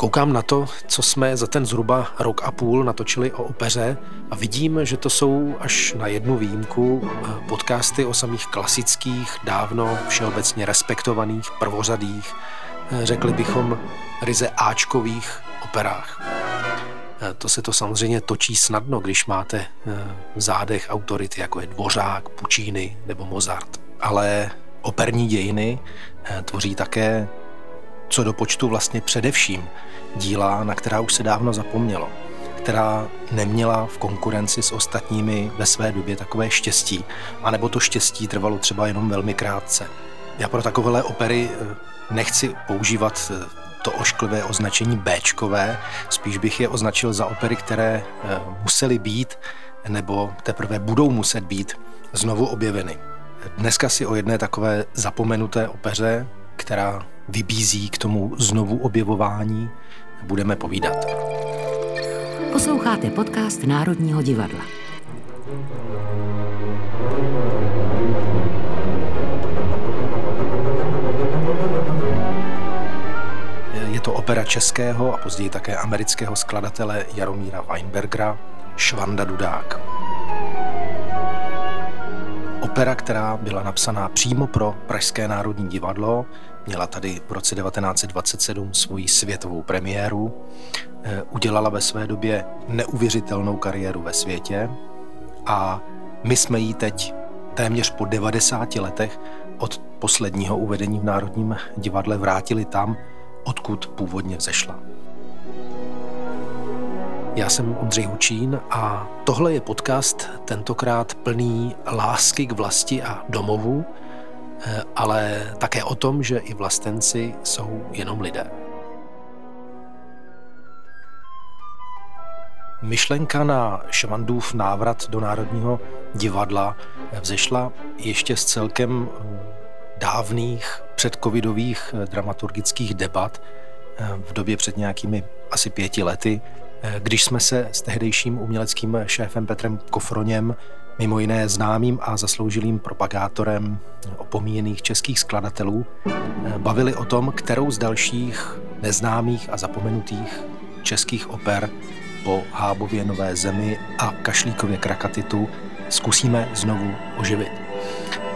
Koukám na to, co jsme za ten zhruba rok a půl natočili o opeře a vidím, že to jsou až na jednu výjimku podcasty o samých klasických, dávno všeobecně respektovaných, prvořadých, eh, řekli bychom ryze áčkových operách. Eh, to se to samozřejmě točí snadno, když máte v zádech autority, jako je Dvořák, Puccini nebo Mozart. Ale operní dějiny tvoří také co do počtu vlastně především díla, na která už se dávno zapomnělo, která neměla v konkurenci s ostatními ve své době takové štěstí, anebo to štěstí trvalo třeba jenom velmi krátce. Já pro takovéhle opery eh, nechci používat eh, to ošklivé označení Bčkové, spíš bych je označil za opery, které eh, musely být nebo teprve budou muset být znovu objeveny. Dneska si o jedné takové zapomenuté opeře, která vybízí k tomu znovu objevování, budeme povídat. Posloucháte podcast Národního divadla. Je to opera českého a později také amerického skladatele Jaromíra Weinbergera Švanda Dudák. Opera, která byla napsaná přímo pro Pražské národní divadlo, Měla tady v roce 1927 svoji světovou premiéru, eh, udělala ve své době neuvěřitelnou kariéru ve světě a my jsme jí teď téměř po 90 letech od posledního uvedení v Národním divadle vrátili tam, odkud původně vzešla. Já jsem Ondřej Hučín a tohle je podcast tentokrát plný lásky k vlasti a domovu, ale také o tom, že i vlastenci jsou jenom lidé. Myšlenka na Švandův návrat do Národního divadla vzešla ještě z celkem eh, dávných předcovidových eh, dramaturgických debat v době před nějakými asi pěti lety, když jsme se s tehdejším uměleckým šéfem Petrem Kofroněm mimo jiné známým a zasloužilým propagátorem opomíjených českých skladatelů, bavili o tom, kterou z dalších neznámých a zapomenutých českých oper po Hábově Nové zemi a Kašlíkově Krakatitu zkusíme znovu oživit.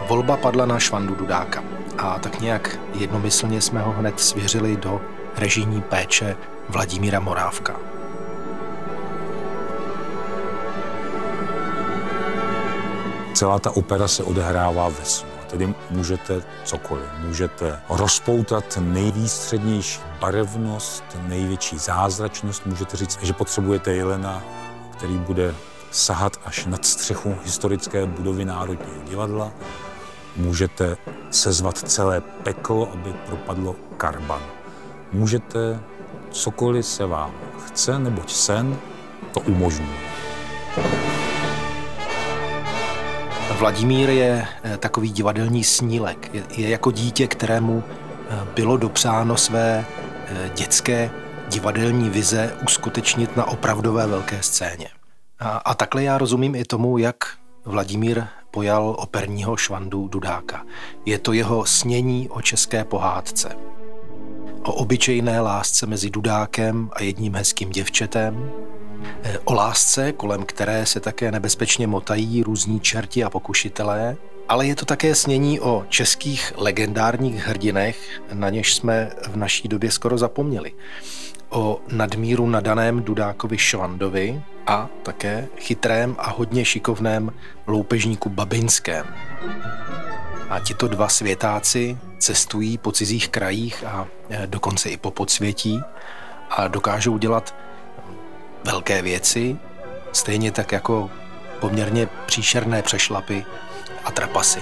Volba padla na Švandu Dudáka a tak nějak jednomyslně jsme ho hned svěřili do režijní péče Vladimíra Morávka. Celá ta opera se odehrává ve snu. Tedy můžete cokoliv. Můžete rozpoutat nejvýstřednější barevnost, největší zázračnost. Můžete říct, že potřebujete jelena, který bude sahat až nad střechu historické budovy Národního divadla. Můžete sezvat celé peklo, aby propadlo karban. Můžete cokoliv se vám chce, neboť sen to umožní. Vladimír je eh, takový divadelní snílek. Je, jako dítě, kterému eh, bylo dopřáno své eh, dětské divadelní vize uskutečnit na opravdové velké scéně. A, a takhle já rozumím i tomu, jak Vladimír pojal operního švandu Dudáka. Je to jeho snění o české pohádce. O obyčejné lásce mezi Dudákem a jedním hezkým děvčetem, o lásce, kolem které se také nebezpečně motají různí čerti a pokušitelé, ale je to také snění o českých legendárních hrdinech, na něž jsme v naší době skoro zapomněli. O nadmíru nadaném Dudákovi Švandovi a také chytrém a hodně šikovném loupežníku Babinském. A tito dva světáci cestují po cizích krajích a eh, dokonce i po podsvětí a dokážou dělat velké věci, stejně tak jako poměrně příšerné přešlapy a trapasy.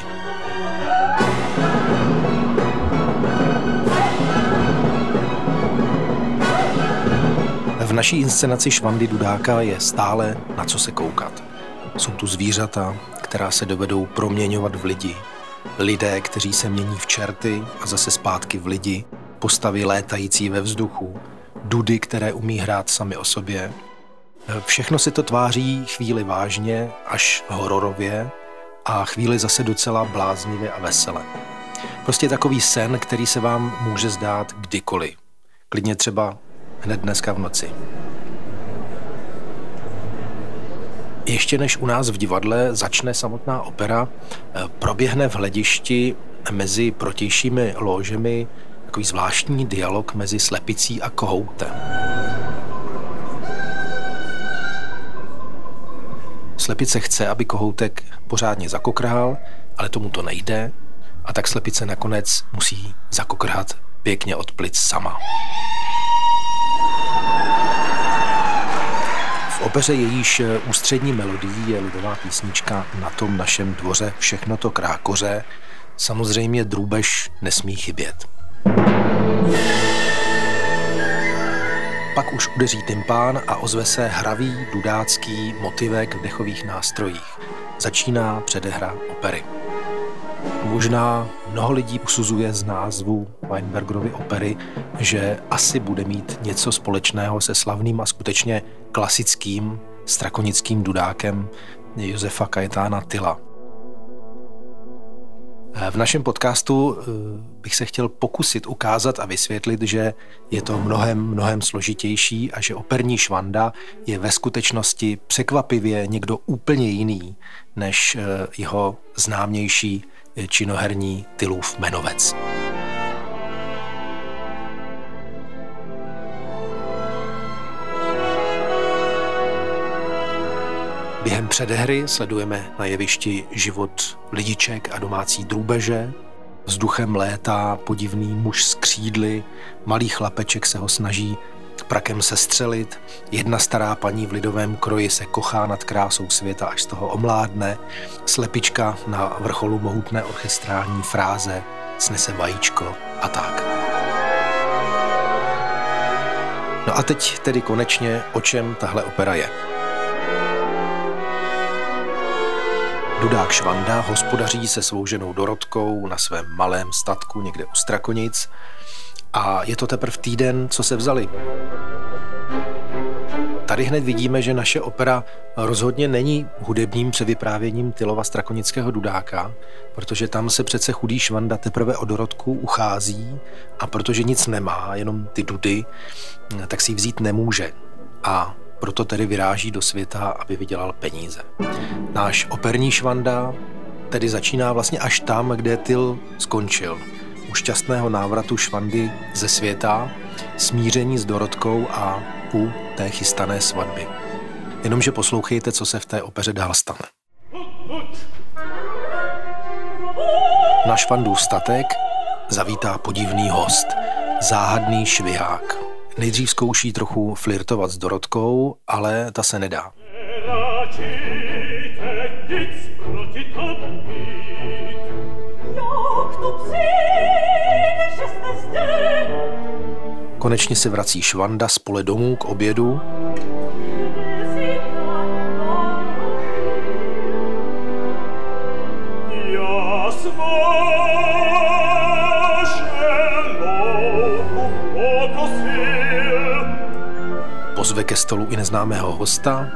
V naší inscenaci Švandy Dudáka je stále na co se koukat. Jsou tu zvířata, která se dovedou proměňovat v lidi, lidé, kteří se mění v čerty a zase zpátky v lidi, postavy létající ve vzduchu, dudy, které umí hrát sami o sobě Všechno si to tváří chvíli vážně až hororově a chvíli zase docela bláznivě a vesele. Prostě takový sen, který se vám může zdát kdykoliv. Klidně třeba hned dneska v noci. Ještě než u nás v divadle začne samotná opera, proběhne v hledišti mezi protějšími ložemi takový zvláštní dialog mezi slepicí a kohoutem. Slepice chce, aby kohoutek pořádně zakokrhal, ale tomu to nejde a tak slepice nakonec musí zakokrhat pěkně od plic sama. V opeře jejíž ústřední melodií je lidová písnička Na tom našem dvoře všechno to krákoře, samozřejmě drůbež nesmí chybět. Pak už udeří tympán a ozve se hravý dudácký motivek v dechových nástrojích. Začíná předehra opery. Možná mnoho lidí usuzuje z názvu Weinbergerovy opery, že asi bude mít něco společného se slavným a skutečně klasickým strakonickým dudákem Josefa Kajetána Tyla. V našem podcastu eh, bych se chtěl pokusit ukázat a vysvětlit, že je to mnohem, mnohem složitější a že operní švanda je ve skutečnosti překvapivě někdo úplně jiný než eh, jeho známější činoherní Tylův menovec. Během předehry sledujeme na jevišti život lidiček a domácí drůbeže. Vzduchem létá podivný muž z křídly, malý chlapeček se ho snaží prakem se střelit, jedna stará paní v lidovém kroji se kochá nad krásou světa, až z toho omládne, slepička na vrcholu mohutné orchestrální fráze snese vajíčko a tak. No a teď tedy konečně, o čem tahle opera je. Dudák Švanda hospodaří se svou ženou Dorotkou na svém malém statku někde u Strakonic a je to teprve týden, co se vzali. Tady hned vidíme, že naše opera rozhodně není hudebním převyprávěním Tylova strakonického dudáka, protože tam se přece chudý Švanda teprve o Dorotku uchází a protože nic nemá, jenom ty dudy, tak si ji vzít nemůže. A proto tedy vyráží do světa, aby vydělal peníze. Náš operní Švanda tedy začíná vlastně až tam, kde Tyl skončil. U šťastného návratu Švandy ze světa, smíření s Dorotkou a u té chystané svatby. Jenomže poslouchejte, co se v té opeře dál stane. Na Švandu statek zavítá podivný host, záhadný švihák. Nejdřív zkouší trochu flirtovat s Dorotkou, ale ta se nedá. Konečně se vrací Švanda z pole domů k obědu. Pozve ke stolu i neznámého hosta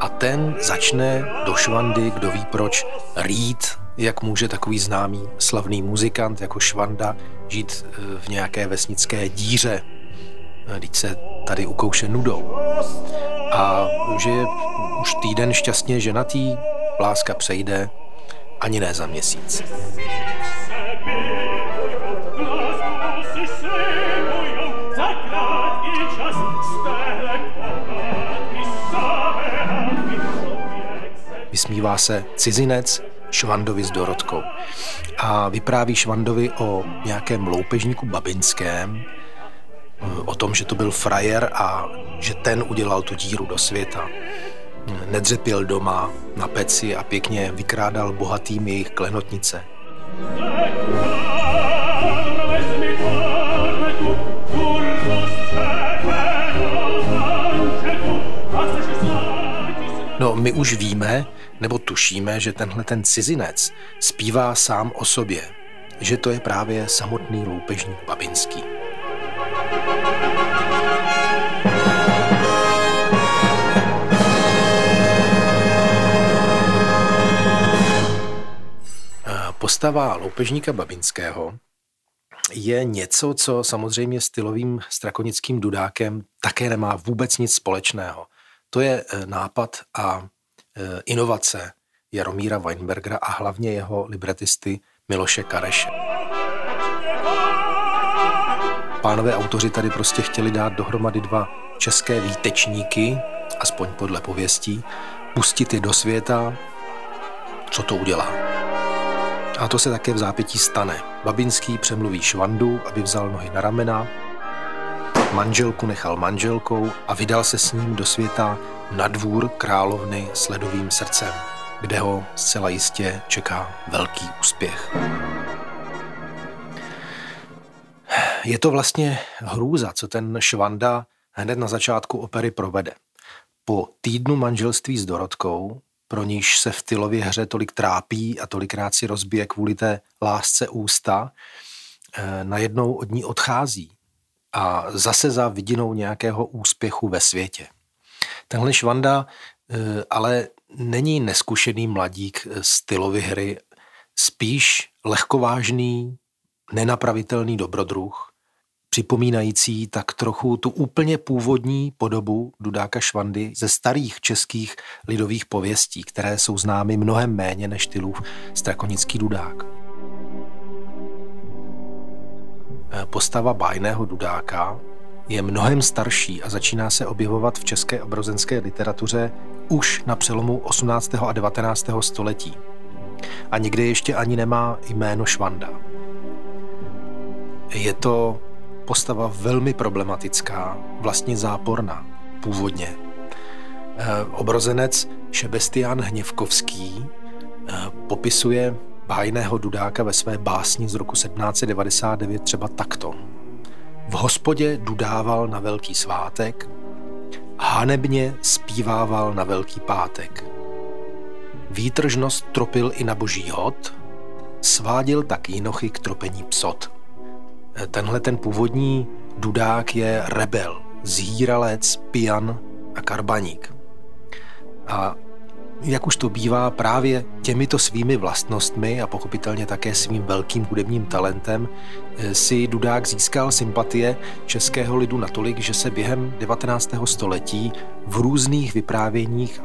a ten začne do Švandy, kdo ví proč, rýt, jak může takový známý slavný muzikant jako Švanda žít eh, v nějaké vesnické díře Teď se tady ukouše nudou. A že je už týden šťastně ženatý, láska přejde ani ne za měsíc. Vysmívá se cizinec Švandovi s Dorotkou a vypráví Švandovi o nějakém loupežníku babinském, o tom, že to byl frajer a že ten udělal tu díru do světa. Nedřepěl doma na peci a pěkně vykrádal bohatým jejich klenotnice. No, my už víme, nebo tušíme, že tenhle ten cizinec zpívá sám o sobě, že to je právě samotný loupežník Babinský. Postava loupežníka Babinského je něco, co samozřejmě stylovým strakonickým dudákem také nemá vůbec nic společného. To je eh, nápad a inovace Jaromíra Weinbergera a hlavně jeho libretisty Miloše Kareše. Pánové autoři tady prostě chtěli dát dohromady dva české výtečníky, aspoň podle pověstí, pustit je do světa, co to udělá. A to se také v zápětí stane. Babinský přemluví Švandu, aby vzal nohy na ramena, manželku nechal manželkou a vydal se s ním do světa na dvůr královny s ledovým srdcem, kde ho zcela jistě čeká velký úspěch. Je to vlastně hrůza, co ten Švanda hned na začátku opery provede. Po týdnu manželství s Dorotkou, pro níž se v Tylově hře tolik trápí a tolikrát si rozbije kvůli té lásce ústa, eh, najednou od ní odchází a zase za vidinou nějakého úspěchu ve světě. Tenhle Švanda eh, ale není neskušený mladík stylovy hry, spíš lehkovážný, nenapravitelný dobrodruh, připomínající tak trochu tu úplně původní podobu Dudáka Švandy ze starých českých lidových pověstí, které jsou známy mnohem méně než stylův strakonický Dudák. Postava bájného Dudáka je mnohem starší a začíná se objevovat v české obrozenské literatuře už na přelomu 18. a 19. století. A nikdy ještě ani nemá jméno Švanda. Je to postava velmi problematická, vlastně záporná původně. Eh, obrozenec Šebestián Hněvkovský eh, popisuje bájného Dudáka ve své básni z roku 1799 třeba takto. V hospodě dudával na velký svátek, hanebně zpívával na velký pátek. Výtržnost tropil i na boží hod, sváděl tak jinochy k tropení psot. Tenhle ten původní dudák je rebel, zhýralec, pijan a karbaník. A jak už to bývá, právě těmito svými vlastnostmi a pochopitelně také svým velkým hudebním talentem eh, si Dudák získal sympatie českého lidu natolik, že se během 19. století v různých vyprávěních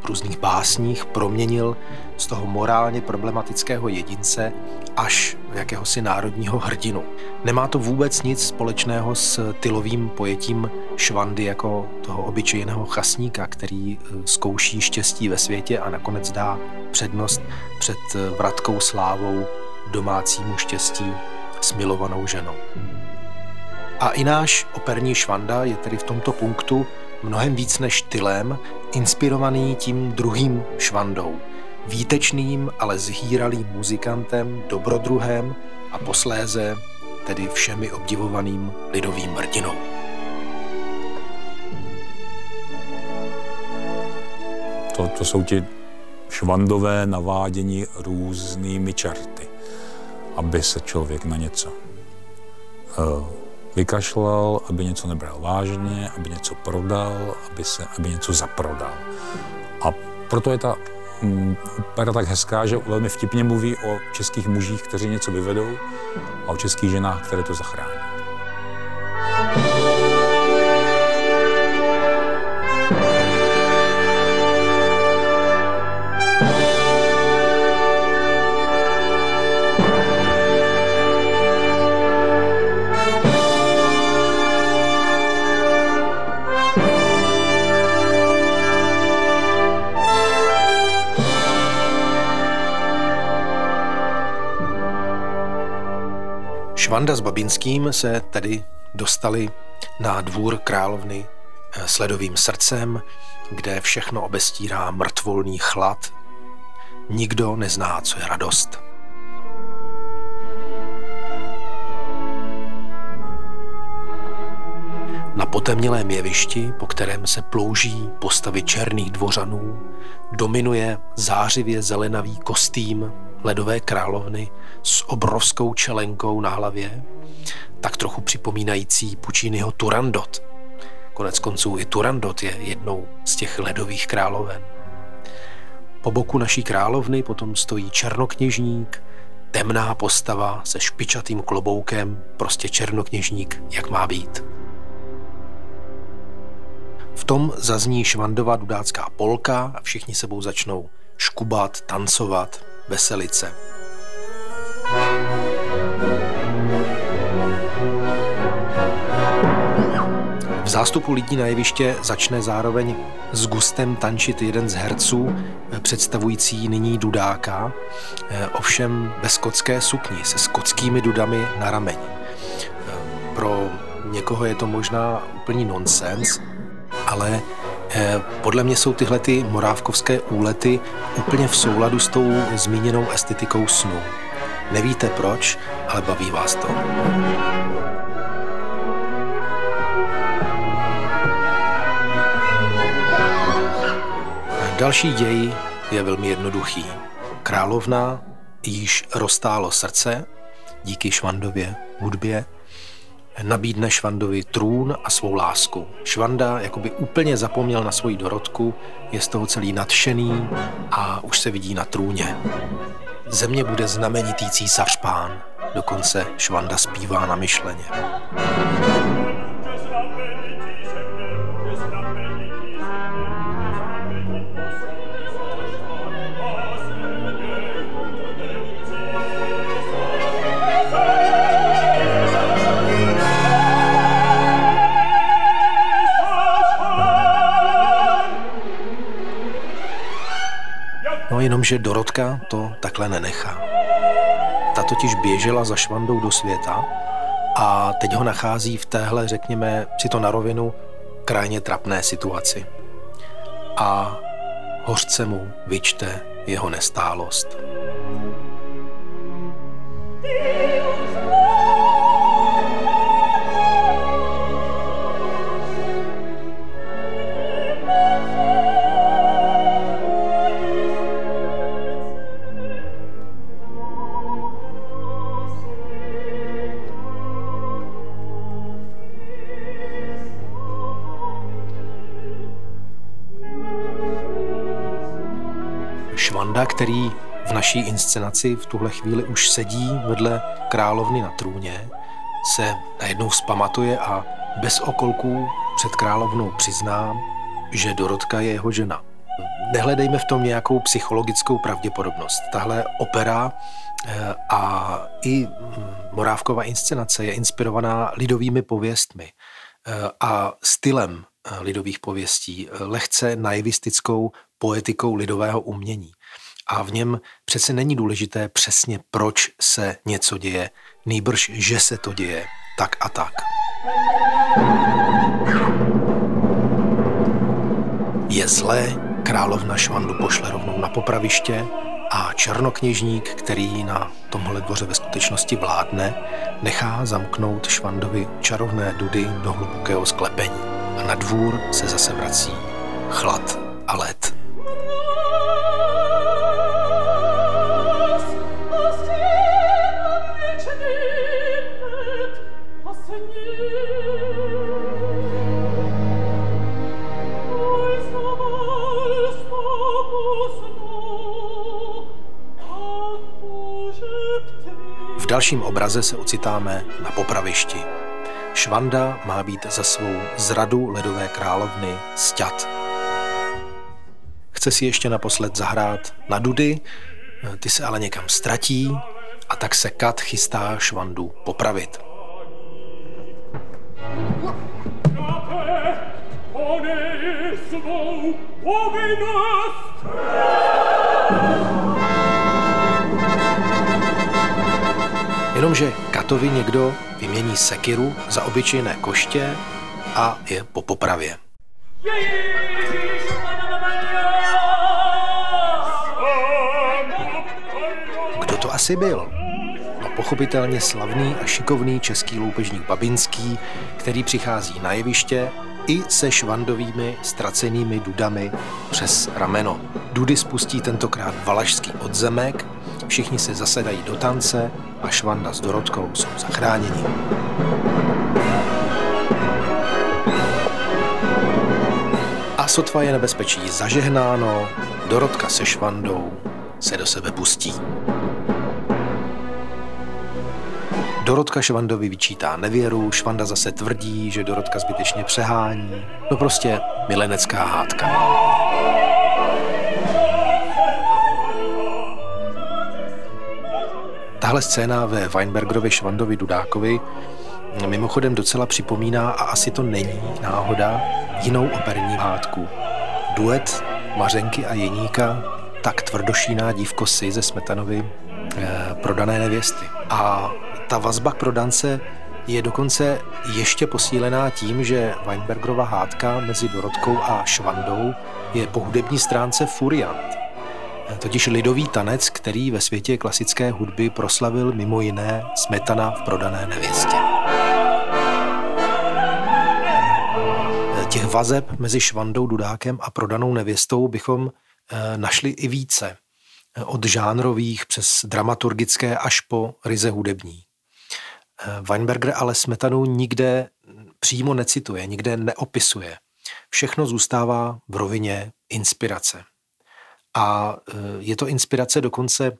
v různých básních proměnil z toho morálně problematického jedince až jakéhosi národního hrdinu. Nemá to vůbec nic společného s tylovým pojetím švandy jako toho obyčejného chasníka, který eh, zkouší štěstí ve světě a nakonec dá přednost před eh, vratkou slávou domácímu štěstí s milovanou ženou. A i náš operní švanda je tedy v tomto punktu mnohem víc než štylem, inspirovaný tím druhým švandou, výtečným, ale zhýralým muzikantem, dobrodruhem a posléze tedy všemi obdivovaným lidovým hrdinou. To, to jsou ti švandové navádění různými čerty, aby se člověk na něco uh, vykašlal, aby něco nebral vážně, aby něco prodal, aby, se, aby něco zaprodal. A proto je ta mm, opera tak hezká, že velmi vtipně mluví o českých mužích, kteří něco vyvedou a o českých ženách, které to zachrání. Švanda s Babinským se tedy dostali na dvůr královny eh, s ledovým srdcem, kde všechno obestírá mrtvolný chlad. Nikdo nezná, co je radost. Na potemnělém jevišti, po kterém se plouží postavy černých dvořanů, dominuje zářivě zelenavý kostým ledové královny s obrovskou čelenkou na hlavě, tak trochu připomínající Pucciniho Turandot. Konec konců i Turandot je jednou z těch ledových královen. Po boku naší královny potom stojí černokněžník, temná postava se špičatým kloboukem, prostě černokněžník, jak má být. V tom zazní švandová dudácká polka a všichni sebou začnou škubat, tancovat, veselit se. V zástupu lidí na jeviště začne zároveň s gustem tančit jeden z herců, představující nyní dudáka, ovšem ve skotské sukni se skotskými dudami na rameni. Pro někoho je to možná úplný nonsens, ale eh, podle mě jsou tyhle ty morávkovské úlety úplně v souladu s tou zmíněnou estetikou snu. Nevíte proč, ale baví vás to. Další děj je velmi jednoduchý. Královna již roztálo srdce díky Švandově hudbě nabídne Švandovi trůn a svou lásku. Švanda jakoby úplně zapomněl na svoji dorodku, je z toho celý nadšený a už se vidí na trůně. Země bude znamenitý císař pán, dokonce Švanda zpívá na myšleně. Jenomže Dorotka to takhle nenechá. Ta totiž běžela za Švandou do světa a teď ho nachází v téhle, řekněme si to na rovinu, krajně trapné situaci. A hořce mu vyčte jeho nestálost. Švanda, který v naší inscenaci v tuhle chvíli už sedí vedle královny na trůně, se najednou spamatuje a bez okolků před královnou přizná, že Dorotka je jeho žena. Nehledejme v tom nějakou psychologickou pravděpodobnost. Tahle opera eh, a i Morávková inscenace je inspirovaná lidovými pověstmi eh, a stylem eh, lidových pověstí, lehce naivistickou poetikou lidového umění. A v něm přece není důležité přesně, proč se něco děje, nejbrž, že se to děje tak a tak. Je zlé, královna Švandu pošle rovnou na popraviště a černokněžník, který na tomhle dvoře ve skutečnosti vládne, nechá zamknout Švandovi čarovné dudy do hlubokého sklepení. A na dvůr se zase vrací chlad a led. Dalším obraze se ocitáme na popravišti. Švanda má být za svou zradu ledové královny sťat. Chce si ještě naposled zahrát na dudy, ty se ale někam ztratí a tak se Kat chystá Švandu popravit. svou povinnost Jenomže Katovi někdo vymění sekiru za obyčejné koště a je po popravě. Kdo to asi byl? No pochopitelně slavný a šikovný český loupežník Babinský, který přichází na jeviště i se švandovými ztracenými dudami přes rameno. Dudy spustí tentokrát valašský odzemek, všichni se zasedají do tance a Švanda s Dorotkou jsou zachráněni. A sotva je nebezpečí zažehnáno, Dorotka se Švandou se do sebe pustí. Dorotka Švandovi vyčítá nevěru, Švanda zase tvrdí, že Dorotka zbytečně přehání. No prostě milenecká hádka. Tahle scéna ve Weinbergerovi Švandovi Dudákovi mimochodem docela připomíná, a asi to není náhoda, jinou operní hádku. Duet Mařenky a Jeníka, tak tvrdošíná dívko si ze Smetanovy eh, prodané nevěsty. A ta vazba k prodance je dokonce ještě posílená tím, že Weinbergerova hádka mezi Dorotkou a Švandou je po hudební stránce furiant. Totiž lidový tanec, který ve světě klasické hudby proslavil mimo jiné Smetana v prodané nevěstě. Těch vazeb mezi Švandou Dudákem a prodanou nevěstou bychom eh, našli i více. Od žánrových přes dramaturgické až po ryze hudební. Eh, Weinberger ale Smetanu nikde přímo necituje, nikde neopisuje. Všechno zůstává v rovině inspirace. A eh, je to inspirace dokonce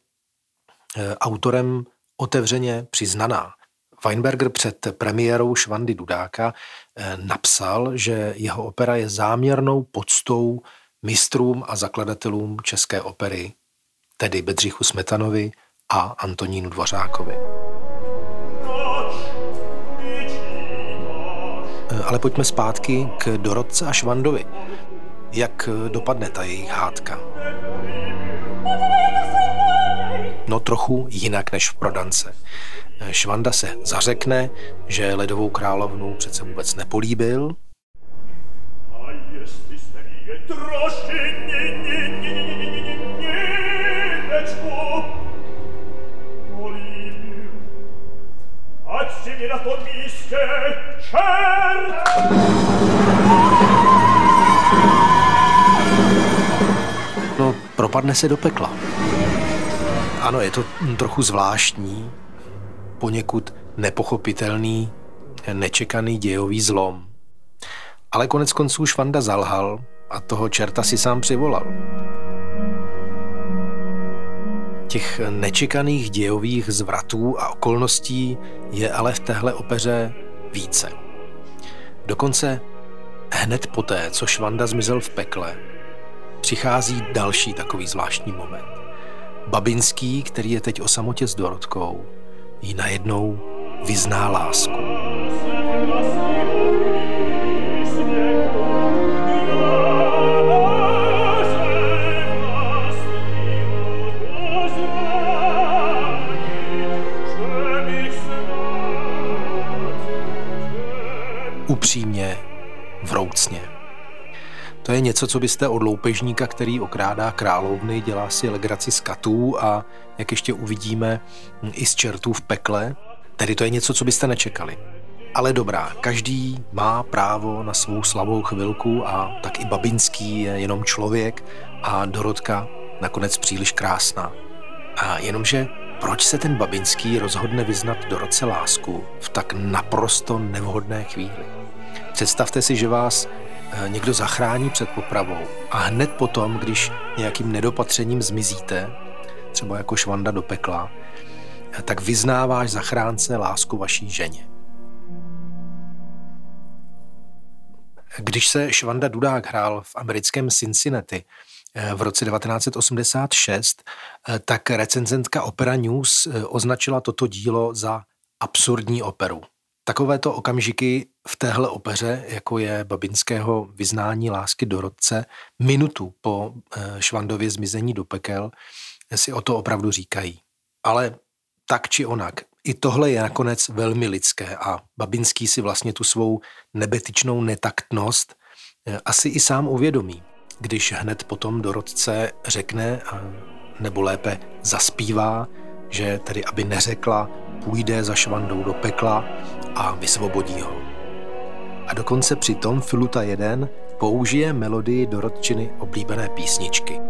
eh, autorem otevřeně přiznaná. Weinberger před premiérou Švandy Dudáka napsal, že jeho opera je záměrnou poctou mistrům a zakladatelům české opery, tedy Bedřichu Smetanovi a Antonínu Dvořákovi. Ale pojďme zpátky k Dorotce a Švandovi. Jak dopadne ta jejich hádka? No trochu jinak než v prodance. Švanda se zařekne, že ledovou královnu přece vůbec nepolíbil. A jestli Patrzcie na to miskę, No, propadne se do pekla. Ano, je to trochu zvláštní, poněkud nepochopitelný, nečekaný dějový zlom. Ale konec konců Švanda zalhal a toho čerta si sám přivolal. Těch nečekaných dějových zvratů a okolností je ale v téhle opeře více. Dokonce hned poté, co Švanda zmizel v pekle, přichází další takový zvláštní moment. Babinský, který je teď o samotě s Dorotkou, jí najednou vyzná lásku. upřímně, To je něco, co byste od loupežníka, který okrádá královny, dělá si legraci z katů a jak ještě uvidíme, i z čertů v pekle. Tedy to je něco, co byste nečekali. Ale dobrá, každý má právo na svou slavou chvilku a tak i Babinský je jenom člověk a Dorotka nakonec příliš krásná. A jenomže proč se ten Babinský rozhodne vyznat Dorotce lásku v tak naprosto nevhodné chvíli? Představte si, že vás někdo zachrání před popravou a hned potom, když nějakým nedopatřením zmizíte, třeba jako švanda do pekla, eh, tak vyznáváš zachránce lásku vaší ženě. Když se Švanda Dudák hrál v americkém Cincinnati eh, v roce 1986, tak recenzentka Opera News označila toto dílo za absurdní operu. Takovéto okamžiky v téhle opeře, jako je Babinského vyznání lásky do rodce, minutu po eh, Švandově zmizení do pekel, si o to opravdu říkají. Ale tak či onak, i tohle je nakonec velmi lidské a Babinský si vlastně tu svou nebetyčnou netaktnost eh, asi i sám uvědomí, když hned potom do rodce řekne, nebo lépe zaspívá, že tedy aby neřekla, půjde za švandou do pekla a vysvobodí ho. A dokonce při tom Filuta 1 použije melodii Dorotčiny oblíbené písničky.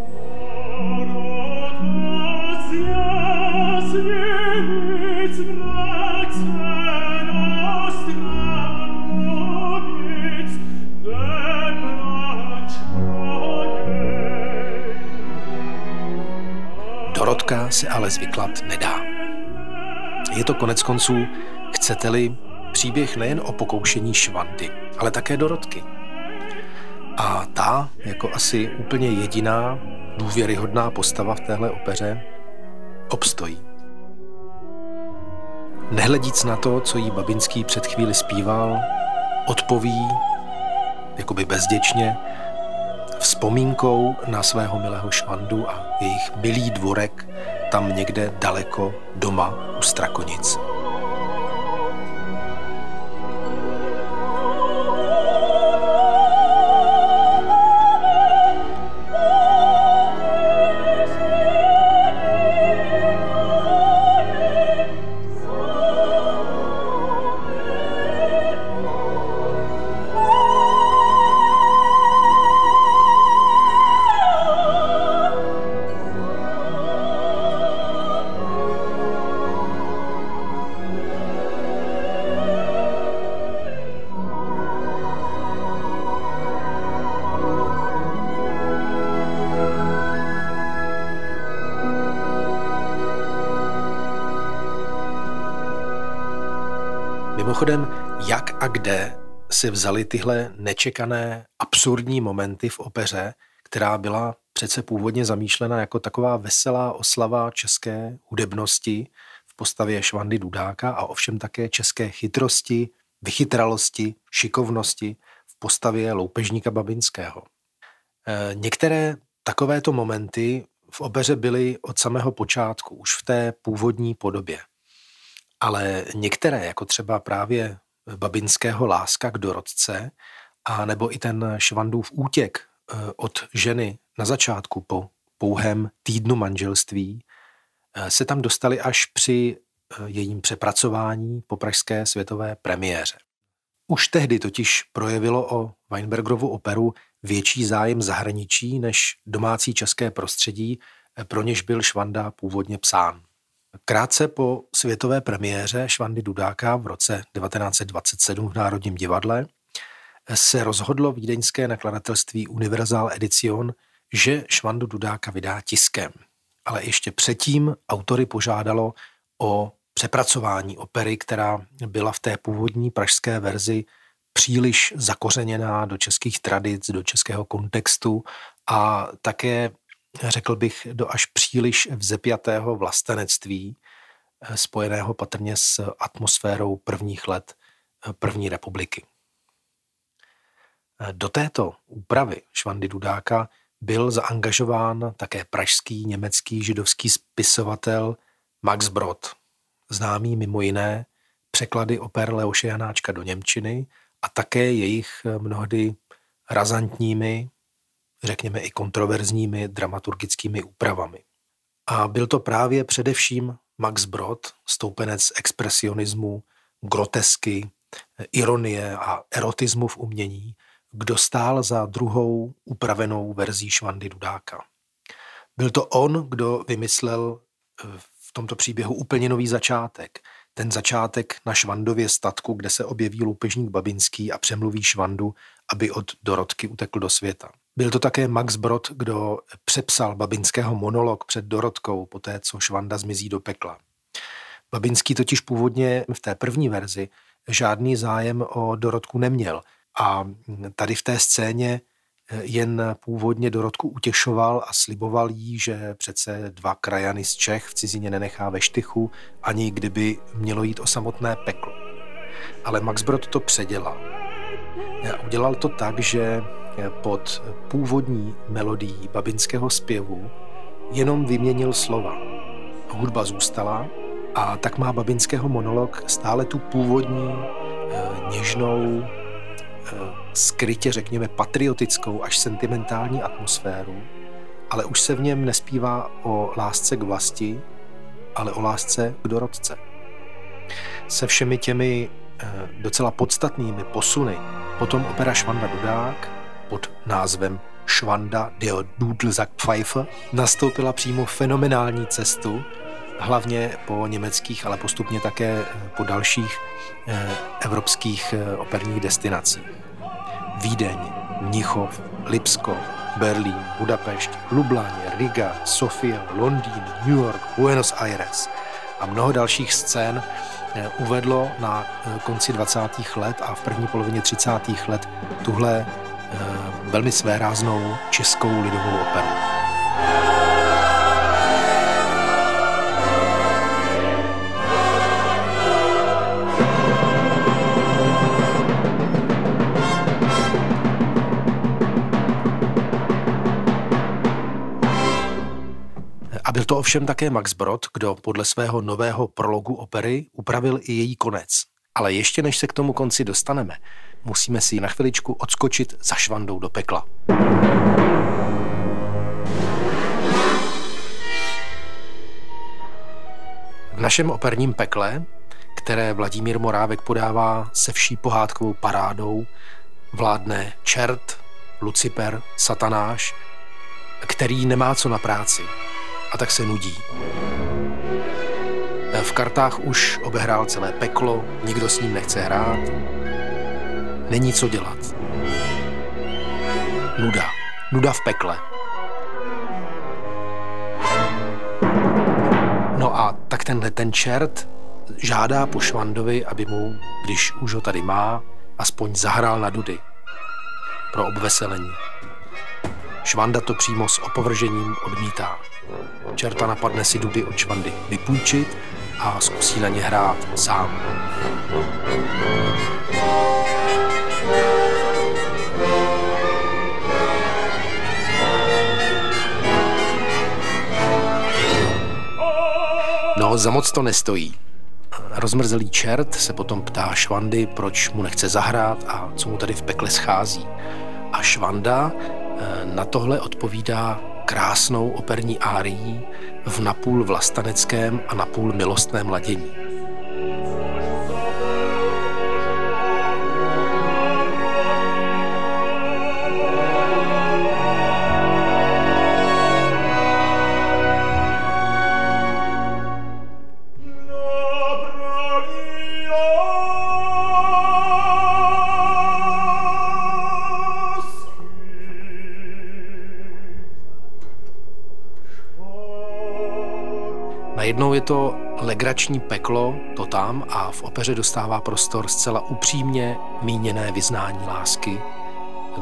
Dorotka se ale zvyklat nedá. Je to konec konců, chcete-li, příběh nejen o pokoušení Švandy, ale také Dorotky. A ta, jako asi úplně jediná důvěryhodná postava v téhle opeře, obstojí. Nehledíc na to, co jí Babinský před chvíli zpíval, odpoví, jakoby bezděčně, vzpomínkou na svého milého Švandu a jejich milý dvorek tam někde daleko doma u Strakonic. Mimochodem, jak a kde si vzali tyhle nečekané, absurdní momenty v opeře, která byla přece původně zamýšlena jako taková veselá oslava české hudebnosti v postavě Švandy Dudáka a ovšem také české chytrosti, vychytralosti, šikovnosti v postavě loupežníka Babinského. E, některé takovéto momenty v opeře byly od samého počátku, už v té původní podobě. Ale některé, jako třeba právě Babinského láska k dorodce, a nebo i ten Švandův útěk eh, od ženy na začátku po pouhém týdnu manželství, eh, se tam dostali až při eh, jejím přepracování po pražské světové premiéře. Už tehdy totiž projevilo o Weinbergerovu operu větší zájem zahraničí než domácí české prostředí, pro něž byl Švanda původně psán. Krátce po světové premiéře Švandy Dudáka v roce 1927 v Národním divadle se rozhodlo vídeňské nakladatelství Universal Edition, že Švandu Dudáka vydá tiskem. Ale ještě předtím autory požádalo o přepracování opery, která byla v té původní pražské verzi příliš zakořeněná do českých tradic, do českého kontextu a také řekl bych, do až příliš vzepjatého vlastenectví, eh, spojeného patrně s atmosférou prvních let eh, první republiky. Eh, do této úpravy Švandy Dudáka byl zaangažován také pražský německý židovský spisovatel Max Brod, známý mimo jiné překlady oper Leoše Janáčka do Němčiny a také jejich mnohdy razantními řekněme i kontroverzními dramaturgickými úpravami. A byl to právě především Max Brod, stoupenec expresionismu, grotesky, ironie a erotismu v umění, kdo stál za druhou upravenou verzí Švandy Dudáka. Byl to on, kdo vymyslel eh, v tomto příběhu úplně nový začátek. Ten začátek na Švandově statku, kde se objeví loupežník Babinský a přemluví Švandu, aby od Dorotky utekl do světa. Byl to také Max Brod, kdo přepsal Babinského monolog před Dorotkou, poté co Švanda zmizí do pekla. Babinský totiž původně v té první verzi žádný zájem o Dorotku neměl a tady v té scéně jen původně Dorotku utěšoval a sliboval jí, že přece dva krajany z Čech v cizině nenechá ve štychu, ani kdyby mělo jít o samotné peklo. Ale Max Brod to předělal. Udělal to tak, že pod původní melodií babinského zpěvu jenom vyměnil slova. Hudba zůstala a tak má babinského monolog stále tu původní, eh, něžnou, eh, skrytě řekněme patriotickou až sentimentální atmosféru, ale už se v něm nespívá o lásce k vlasti, ale o lásce k dorodce. Se všemi těmi docela podstatnými posuny potom opera Švanda Dudák pod názvem Schwanda der Dudelsack Pfeife nastoupila přímo fenomenální cestu, hlavně po německých, ale postupně také po dalších eh, evropských eh, operních destinacích. Vídeň, Mnichov, Lipsko, Berlín, Budapešť, Lublaně, Riga, Sofia, Londýn, New York, Buenos Aires. A mnoho dalších scén eh, uvedlo na eh, konci 20. let a v první polovině 30. let tuhle eh, velmi svéráznou českou lidovou operu. Ovšem také Max Brod, kdo podle svého nového prologu opery upravil i její konec. Ale ještě než se k tomu konci dostaneme, musíme si na chviličku odskočit za švandou do pekla. V našem operním pekle, které Vladimír Morávek podává se vší pohádkovou parádou, vládne čert, Luciper, satanáš, který nemá co na práci a tak se nudí. V kartách už obehrál celé peklo, nikdo s ním nechce hrát. Není co dělat. Nuda. Nuda v pekle. No a tak tenhle ten čert žádá po Švandovi, aby mu, když už ho tady má, aspoň zahrál na dudy. Pro obveselení. Švanda to přímo s opovržením odmítá. Čerta napadne si duby od Švandy vypůjčit a zkusí na ně hrát sám. No, za moc to nestojí. Rozmrzelý čert se potom ptá Švandy, proč mu nechce zahrát a co mu tady v pekle schází. A Švanda na tohle odpovídá krásnou operní árií v napůl vlastaneckém a napůl milostném ladění. Najednou je to legrační peklo, to tam, a v opeře dostává prostor zcela upřímně míněné vyznání lásky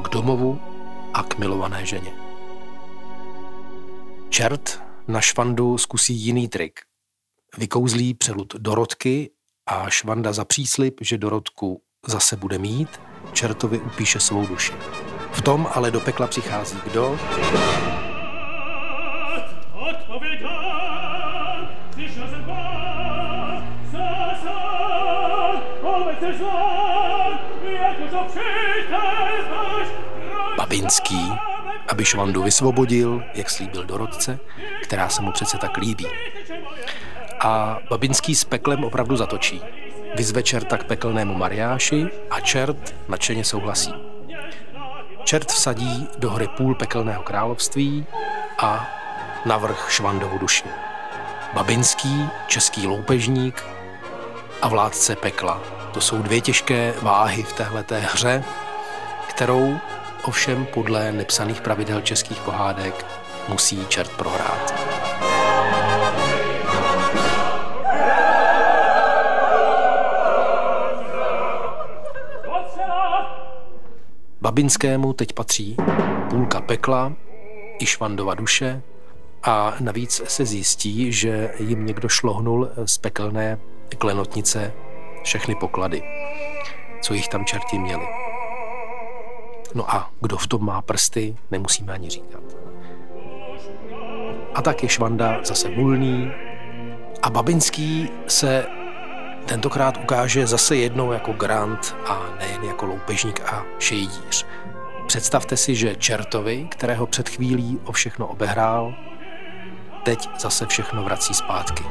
k domovu a k milované ženě. Čert na švandu zkusí jiný trik. Vykouzlí přelud Dorotky a švanda za příslip, že Dorotku zase bude mít, čertovi upíše svou duši. V tom ale do pekla přichází kdo? Babinský, aby Švandu vysvobodil, jak slíbil Dorotce, která se mu přece tak líbí. A Babinský s peklem opravdu zatočí. Vyzve čerta k pekelnému mariáši a čert nadšeně souhlasí. Čert vsadí do hry půl pekelného království a navrh Švandovu duši. Babinský, český loupežník a vládce pekla. To jsou dvě těžké váhy v téhleté hře, kterou ovšem podle nepsaných pravidel českých pohádek musí čert prohrát. Babinskému teď patří půlka pekla i švandova duše a navíc se zjistí, že jim někdo šlohnul z pekelné klenotnice všechny poklady, co jich tam čerti měli. No a kdo v tom má prsty, nemusíme ani říkat. A tak je Švanda zase volný a Babinský se tentokrát ukáže zase jednou jako grant a nejen jako loupežník a šejdíř. Představte si, že Čertovi, kterého před chvílí o všechno obehrál, teď zase všechno vrací zpátky.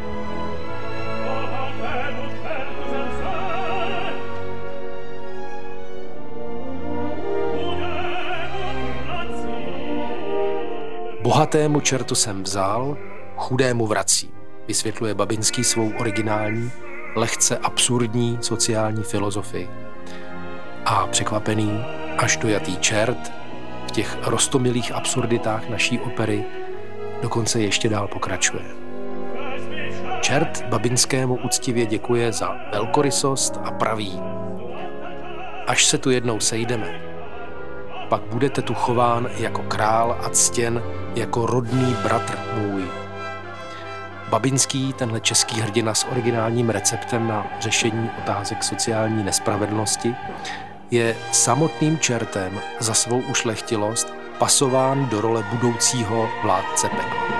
Bohatému čertu jsem vzal, chudému vrací, vysvětluje Babinský svou originální, lehce absurdní sociální filozofii. A překvapený, až dojatý čert v těch rostomilých absurditách naší opery dokonce ještě dál pokračuje. Čert Babinskému úctivě děkuje za velkorysost a praví. Až se tu jednou sejdeme, pak budete tu chován jako král a ctěn jako rodný bratr můj. Babinský, tenhle český hrdina s originálním receptem na řešení otázek sociální nespravedlnosti, je samotným čertem za svou ušlechtilost pasován do role budoucího vládce pekla.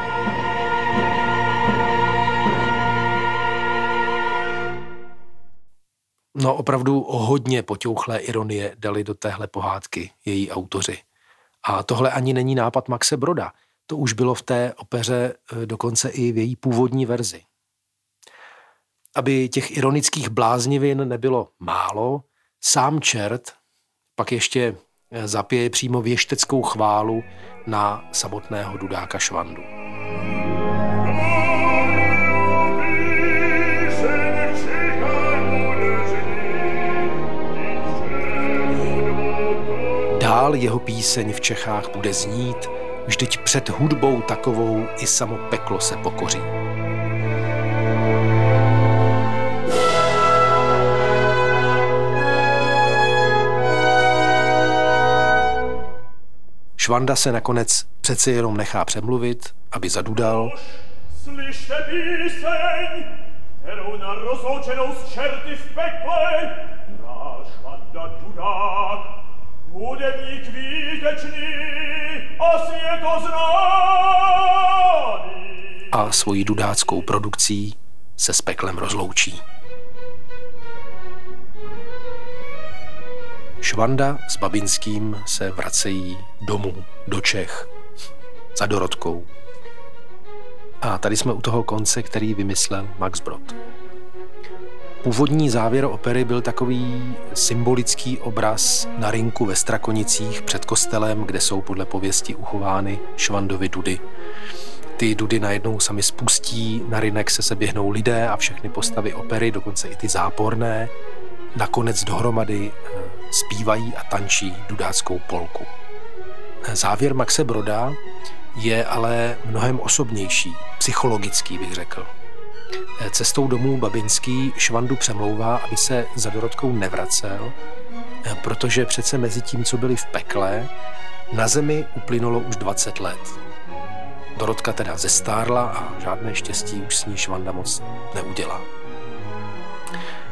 No opravdu hodně poťouchlé ironie dali do téhle pohádky její autoři. A tohle ani není nápad Maxe Broda. To už bylo v té opeře eh, dokonce i v její původní verzi. Aby těch ironických bláznivin nebylo málo, sám čert pak ještě eh, zapěje přímo věšteckou chválu na samotného Dudáka Švandu. Dál jeho píseň v Čechách bude znít, vždyť před hudbou takovou i samo peklo se pokoří. Švanda se nakonec přece jenom nechá přemluvit, aby zadudal. Slyšte píseň, kterou na rozloučenou z čerty v pekle, Švanda Dudák, hudebník výtečný a světoznámý. A svojí dudáckou produkcí se s peklem rozloučí. Švanda s Babinským se vracejí domů, do Čech, za Dorotkou. A tady jsme u toho konce, který vymyslel Max Brod. Původní závěr opery byl takový symbolický obraz na rinku ve Strakonicích před kostelem, kde jsou podle pověsti uchovány Švandovy dudy. Ty dudy najednou sami spustí, na rinek se se běhnou lidé a všechny postavy opery, dokonce i ty záporné, nakonec dohromady eh, zpívají a tančí dudáckou polku. Závěr Maxe Broda je ale mnohem osobnější, psychologický bych řekl. Cestou domů Babinský Švandu přemlouvá, aby se za Dorotkou nevracel, protože přece mezi tím, co byli v pekle, na zemi uplynulo už 20 let. Dorotka teda zestárla a žádné štěstí už s ní Švanda moc neudělá.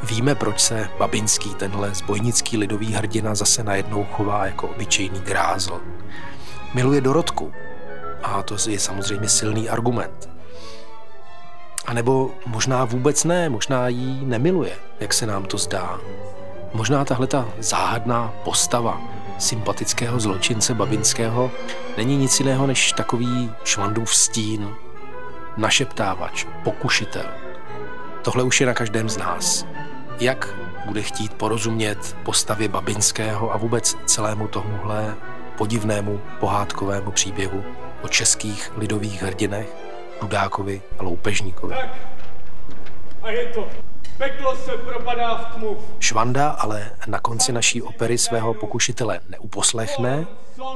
Víme, proč se Babinský, tenhle zbojnický lidový hrdina, zase najednou chová jako obyčejný grázl. Miluje Dorotku a to je samozřejmě silný argument. A nebo možná vůbec ne, možná jí nemiluje, jak se nám to zdá. Možná tahle ta záhadná postava sympatického zločince Babinského není nic jiného než takový švandův stín, našeptávač, pokušitel. Tohle už je na každém z nás. Jak bude chtít porozumět postavě Babinského a vůbec celému tomuhle podivnému pohádkovému příběhu o českých lidových hrdinech, Dudákovi a Loupežníkovi. Tak. A je to. Peklo se propadá v tmu. Švanda ale na konci naší opery svého pokušitele neuposlechne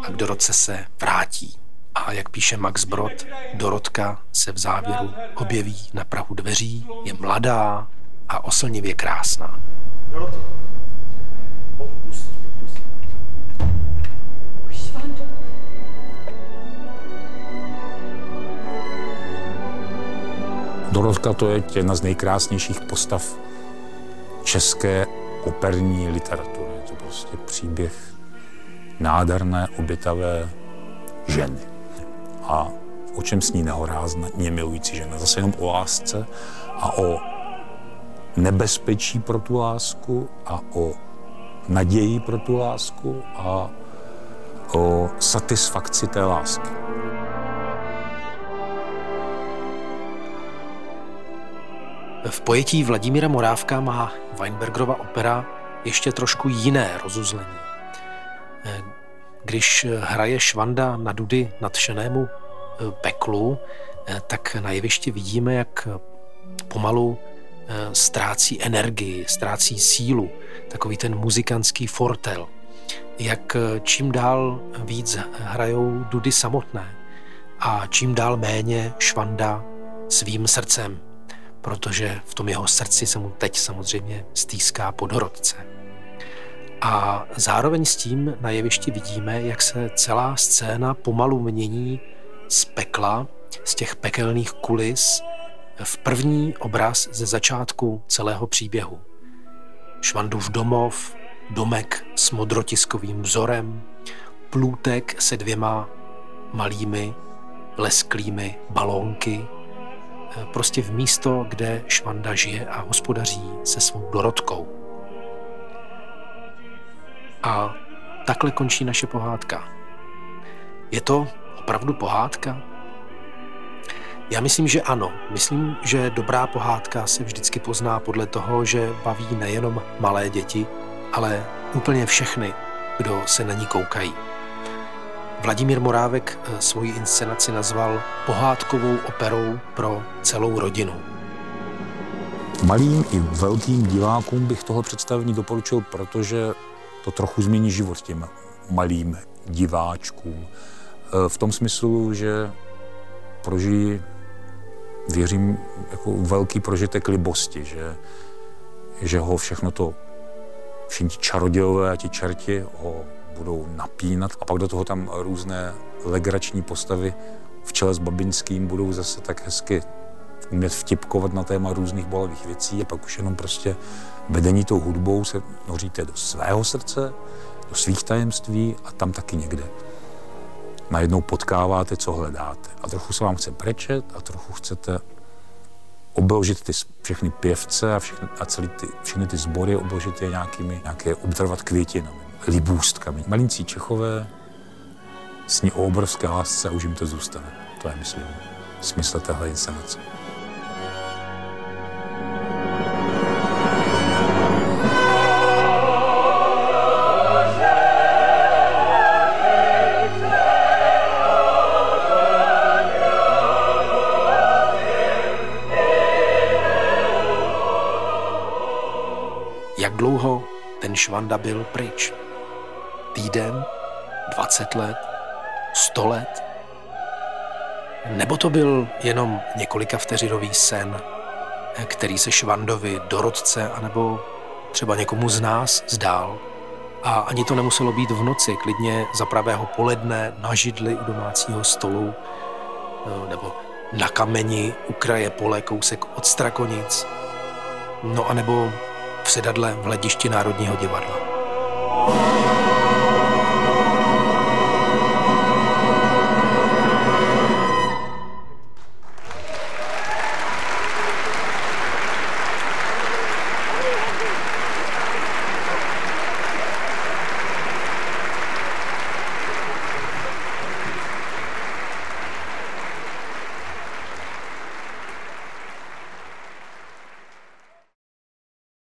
a k Dorotce se vrátí. A jak píše Max Brod, Dorotka se v závěru objeví na prahu dveří, je mladá a oslnivě krásná. Dorotko, Dorotka to je jedna z nejkrásnějších postav české operní literatury. Je to prostě příběh nádherné, obětavé ženy. A o čem sní nehorázně milující žena. Zase jenom o lásce a o nebezpečí pro tu lásku a o naději pro tu lásku a o satisfakci té lásky. V pojetí Vladimíra Morávka má Weinbergerova opera ještě trošku jiné rozuzlení. Eh, když hraje Švanda na dudy nadšenému eh, peklu, eh, tak na jevišti vidíme, jak pomalu ztrácí energii, ztrácí sílu, takový ten muzikantský fortel. Jak čím dál víc hrajou dudy samotné a čím dál méně Švanda svým srdcem protože v tom jeho srdci se mu teď samozřejmě stýská podhorodce. A zároveň s tím na jevišti vidíme, jak se celá scéna pomalu mění z pekla, z těch pekelných kulis, v první obraz ze začátku celého příběhu. Švandův domov, domek s modrotiskovým vzorem, plůtek se dvěma malými lesklými balónky, prostě v místo, kde Švanda žije a hospodaří se svou dorodkou. A takhle končí naše pohádka. Je to opravdu pohádka? Já myslím, že ano. Myslím, že dobrá pohádka se vždycky pozná podle toho, že baví nejenom malé děti, ale úplně všechny, kdo se na ní koukají. Vladimír Morávek eh, svoji inscenaci nazval pohádkovou operou pro celou rodinu. Malým i velkým divákům bych tohle představení doporučil, protože to trochu změní život těm malým diváčkům. Eh, v tom smyslu, že prožijí, věřím, jako velký prožitek libosti, že, že ho všechno to, všichni čarodějové a ti čerti ho budou napínat a pak do toho tam různé legrační postavy v čele s Babinským budou zase tak hezky umět vtipkovat na téma různých bolavých věcí a pak už jenom prostě vedení tou hudbou se noříte do svého srdce, do svých tajemství a tam taky někde. Najednou potkáváte, co hledáte. A trochu se vám chce brečet a trochu chcete obložit ty všechny pěvce a, všechny, a celý ty, všechny ty sbory, obložit je nějakými, nějaké obdarovat květinami, libůstkami. Malincí Čechové sní o obrovské lásce a už jim to zůstane. To je, myslím, smysl téhle inscenace. Švanda byl pryč. Týden, 20 let, 100 let? Nebo to byl jenom několika vteřinový sen, který se Švandovi, Dorotce, anebo třeba někomu z nás zdál. A ani to nemuselo být v noci, klidně za pravého poledne na židli u domácího stolu, nebo na kameni u kraje pole kousek od Strakonic, no a nebo v sedadle v hledišti Národního divadla.